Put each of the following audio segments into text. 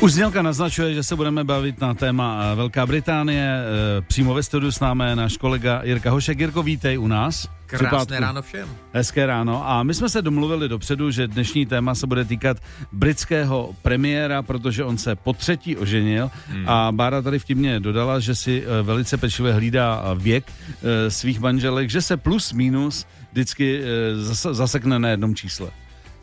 Už znělka naznačuje, že se budeme bavit na téma eh, Velká Británie. Eh, Přímo ve studiu s námi je náš kolega Jirka Hošek. Jirko, vítej u nás. Krásné Připátku. ráno všem. Hezké ráno. A my jsme se domluvili dopředu, že dnešní téma se bude týkat britského premiéra, protože on se po třetí oženil. Hmm. A Bára tady vtipně dodala, že si eh, velice pečlivě hlídá věk svých manželek, že se plus minus vždycky zas- zasekne na jednom čísle.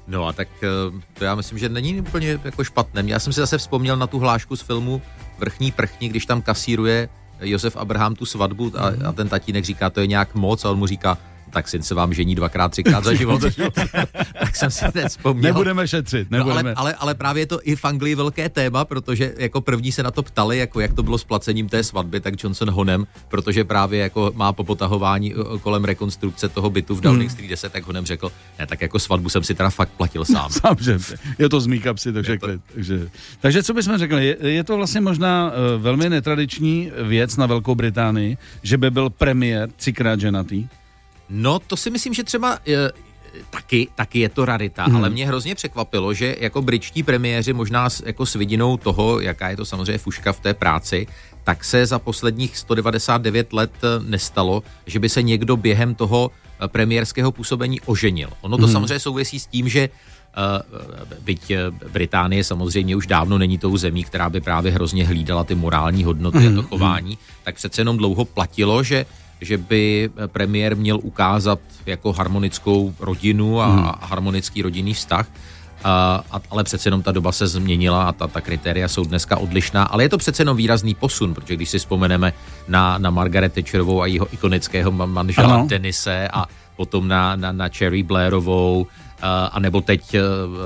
No a tak eh, to já myslím, že není úplně jako špatné. Já jsem si zase vzpomněl na tu hlášku z filmu Vrchní prchní, když tam kasíruje Josef Abraham tu svatbu a, a ten tatínek říká, to je nějak moc a on mu říká, tak syn se vám žení dvakrát, třikrát za život. tak jsem si teď vzpomněl. Nebudeme šetřit, No, nebudeme. ale, ale, ale právě je to i v Anglii velké téma, protože jako první se na to ptali, jako jak to bylo s placením té svatby, tak Johnson Honem, protože právě jako má po potahování eh, kolem rekonstrukce toho bytu v Downing Street 10, tak Honem řekl, ne, tak jako svatbu jsem si teda fakt platil sám. Samozřejmě. Je to z mý kapsy, to řekli. Takže, takže co bychom řekli? Je, je to vlastně možná uh, velmi netradiční věc na Velkou Británii, že by byl premiér třikrát ženatý. No, to si myslím, že třeba e, taky, taky je to rarita, hmm. ale mě hrozně překvapilo, že jako britští premiéři možná s, jako s vidinou toho, jaká je to samozřejmě fuška v té práci, tak se za posledních 199 let e, nestalo, že by se někdo během toho e, premiérského působení oženil. Ono to hmm. samozřejmě souvisí s tím, že byť eh, Británie samozřejmě už dávno není tou zemí, která by právě hrozně hlídala ty morální hodnoty mm, a to chování, tak přece jenom dlouho platilo, že že by eh, premiér měl ukázat jako harmonickou rodinu a hmm. harmonický rodinný vztah. A, a, ale přece jenom ta doba se změnila a ta, ta kritéria jsou dneska odlišná, ale je to přece jenom výrazný posun, protože když si vzpomeneme na, na Margaret Thatcherovou a jeho ikonického ma- manžela Ano. Denise a potom na, na, na Cherry Blairovou, uh, a nebo teď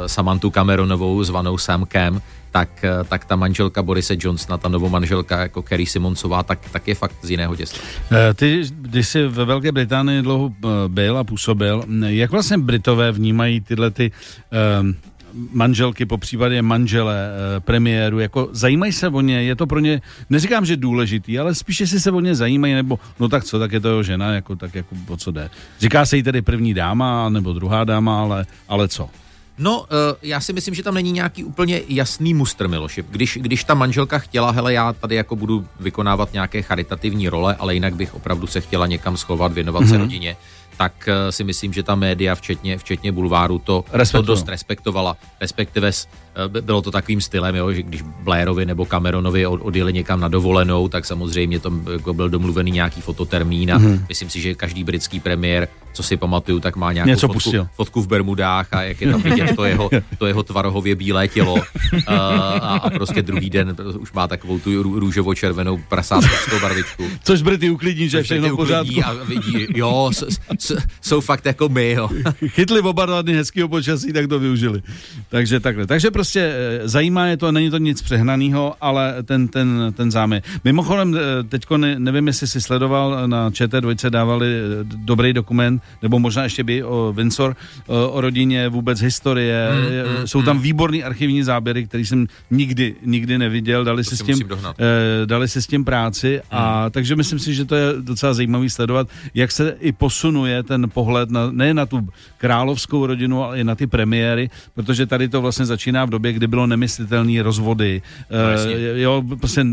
Samantu Cameronovou zvanou Sam Cam, tak, uh, tak ta manželka Borise Johnsona, ta novomanželka jako Kerry Simonsová, tak, tak je fakt z jiného těsta. Eh, Ty, když jsi ve Velké Británii dlouho eh, byl a působil, jak vlastně Britové vnímají tyhle ty um, manželky, po případě manžele eh, premiéru, jako zajímají se o ně, je to pro ně, neříkám, že důležitý, ale spíše si se o ně zajímají, nebo no tak co, tak je to jeho žena, jako tak jako o co jde. Říká se jí tedy první dáma, nebo druhá dáma, ale, ale co? No, uh, já si myslím, že tam není nějaký úplně jasný mustr, Miloši. Když, když ta manželka chtěla, hele, já tady jako budu vykonávat nějaké charitativní role, ale jinak bych opravdu se chtěla někam schovat, věnovat mm-hmm. se rodině, tak uh, si myslím, že ta média, včetně, včetně bulváru, to, to dost respektovala. Respektive by- bylo to takovým stylem, jo, že když Blairovi nebo Cameronovi od, odjeli někam na dovolenou, tak samozřejmě tam jako byl domluvený nějaký fototermín a mm-hmm. myslím si, že každý britský premiér, co si pamatuju, tak má nějakou Něco fotku, pustil. fotku v Bermudách a jak je tam vidět to jeho, to jeho tvarohově bílé tělo a, a, a prostě druhý den už má takovou tu rů- růžovo-červenou prasátskou barvičku. Což Brity uklidní, že všechno v pořádku. A vidí, jo, s, s, jsou fakt jako my, jo. chytli oba dva dny hezkého počasí, tak to využili. Takže takhle. Takže prostě eh, zajímá je to, není to nic přehnaného, ale ten, ten, ten záměr. Mimochodem, eh, teďko ne, nevím, jestli si sledoval, na ČT2 dávali eh, dobrý dokument, nebo možná ještě by o Windsor, o, rodině, vůbec historie. Mm, mm, Jsou tam výborný archivní záběry, který jsem nikdy, nikdy neviděl. Dali si si s tím, eh, dali si s tím práci a takže myslím si, že to je docela zajímavý sledovat, jak se i posunuje ten pohled na, ne na tu královskou rodinu, ale i na ty premiéry, protože tady to vlastně začíná v době, kdy bylo nemyslitelné rozvody. No. Eh, jo, prostě,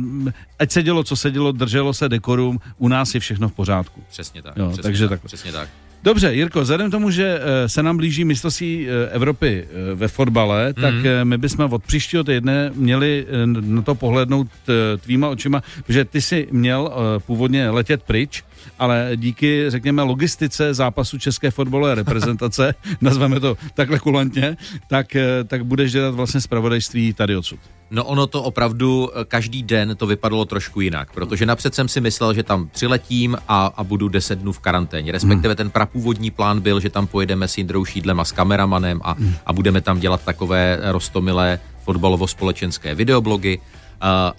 ať se dělo, co se dělo, drželo se dekorum, u nás je všechno v pořádku. Přesně tak. Jo, přesně takže tak, takhle. Přesně tak. Dobře, Jirko, vzhledem k tomu, že eh, se nám blíží mistrovství eh, Evropy eh, ve fotbale, Mhm. tak eh, my bychom od příštího týdne měli na to pohlednout tvýma očima, že ty si měl původně letět pryč, ale díky, řekněme, logistice zápasu české fotbalové reprezentace, nazveme to takhle kulantně, tak, eh, tak budeš dělat vlastně zpravodajství tady odsud. No ono to opravdu eh, každý den to vypadalo trošku jinak, protože napřed jsem si myslel, že tam přiletím a, a budu 10 dnů v karanténě. Respektive ten prapůvodní plán byl, že tam pojedeme s Jindrou Šídlem a s kameramanem a, a budeme tam dělat takové rostomilé fotbalovo-společenské videoblogy.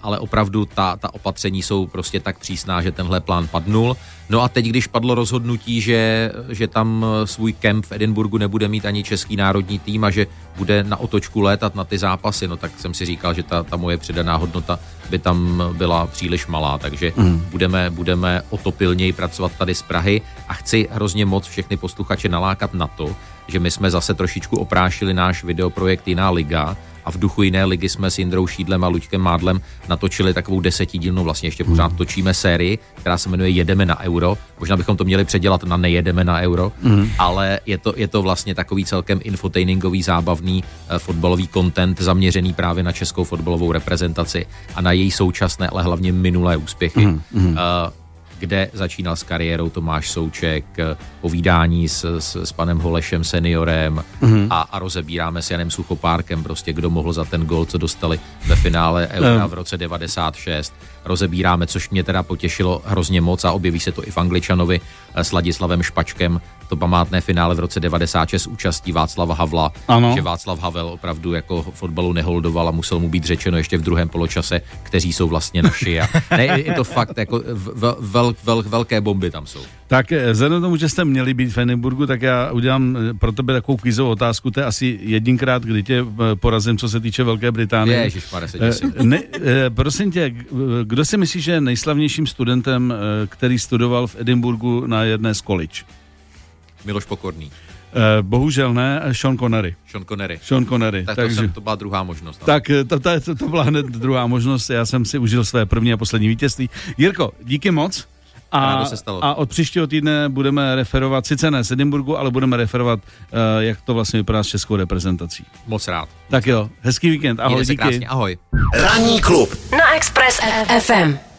Ale opravdu ta, ta opatření jsou prostě tak přísná, že tenhle plán padnul. No a teď, když padlo rozhodnutí, že, že tam svůj kemp v Edinburgu nebude mít ani český národní tým a že bude na otočku létat na ty zápasy, no tak jsem si říkal, že ta, ta moje přidaná hodnota by tam byla příliš malá, takže mm. budeme, budeme o to pilněji pracovat tady z Prahy a chci hrozně moc všechny posluchače nalákat na to, že my jsme zase trošičku oprášili náš videoprojekt Jiná liga, a v duchu jiné ligy jsme s Jindrou Šídlem a Luďkem Mádlem natočili takovou desetidílnou, vlastně ještě pořád hmm. točíme sérii, která se jmenuje Jedeme na euro. Možná bychom to měli předělat na Nejedeme na euro, mm. ale je to, je to vlastně takový celkem infotainingový, zábavný uh, fotbalový content zaměřený právě na českou fotbalovou reprezentaci a na její současné, ale hlavně minulé úspěchy. Mm. Uh, kde začínal s kariérou Tomáš Souček, povídání s, s, s panem Holešem seniorem mm-hmm. a, a rozebíráme s Janem Suchopárkem prostě, kdo mohl za ten gol, co dostali ve finále Eura v roce 96. Rozebíráme, což mě teda potěšilo hrozně moc a objeví se to i v Angličanovi s Ladislavem Špačkem, to památné finále v roce 96 účastí Václava Havla, ano. že Václav Havel opravdu jako fotbalu neholdoval a musel mu být řečeno ještě v druhém poločase, kteří jsou vlastně naši. A ne, je to fakt, jako vel, vel, vel, velké bomby tam jsou. Tak eh, vzhledem tomu, že jste měli být v Edinburgu, tak já udělám eh, pro tebe takovou kvízovou otázku. To je asi jedinkrát, kdy tě eh, porazím, co se týče Velké Británie. Ježišmare, se ne, Prosím tě, kdo si myslí, že je nejslavnějším studentem, který studoval v Edinburgu na jedné z college? Miloš Pokorný. Bohužel ne, Sean Connery. Sean Connery. Sean Connery. Tak takže, to, jsem, to byla druhá možnost. Ale. Tak to, to, to, to byla hned druhá možnost, já jsem si užil své první a poslední vítězství. Jirko, díky moc. A, a od příštího týdne budeme referovat, sice ne z Edinburgu, ale budeme referovat, uh, jak to vlastně vypadá s českou reprezentací. Moc rád. Tak jo, hezký víkend, ahoj, díky. Krásně, ahoj. Ranní klub na Express FM.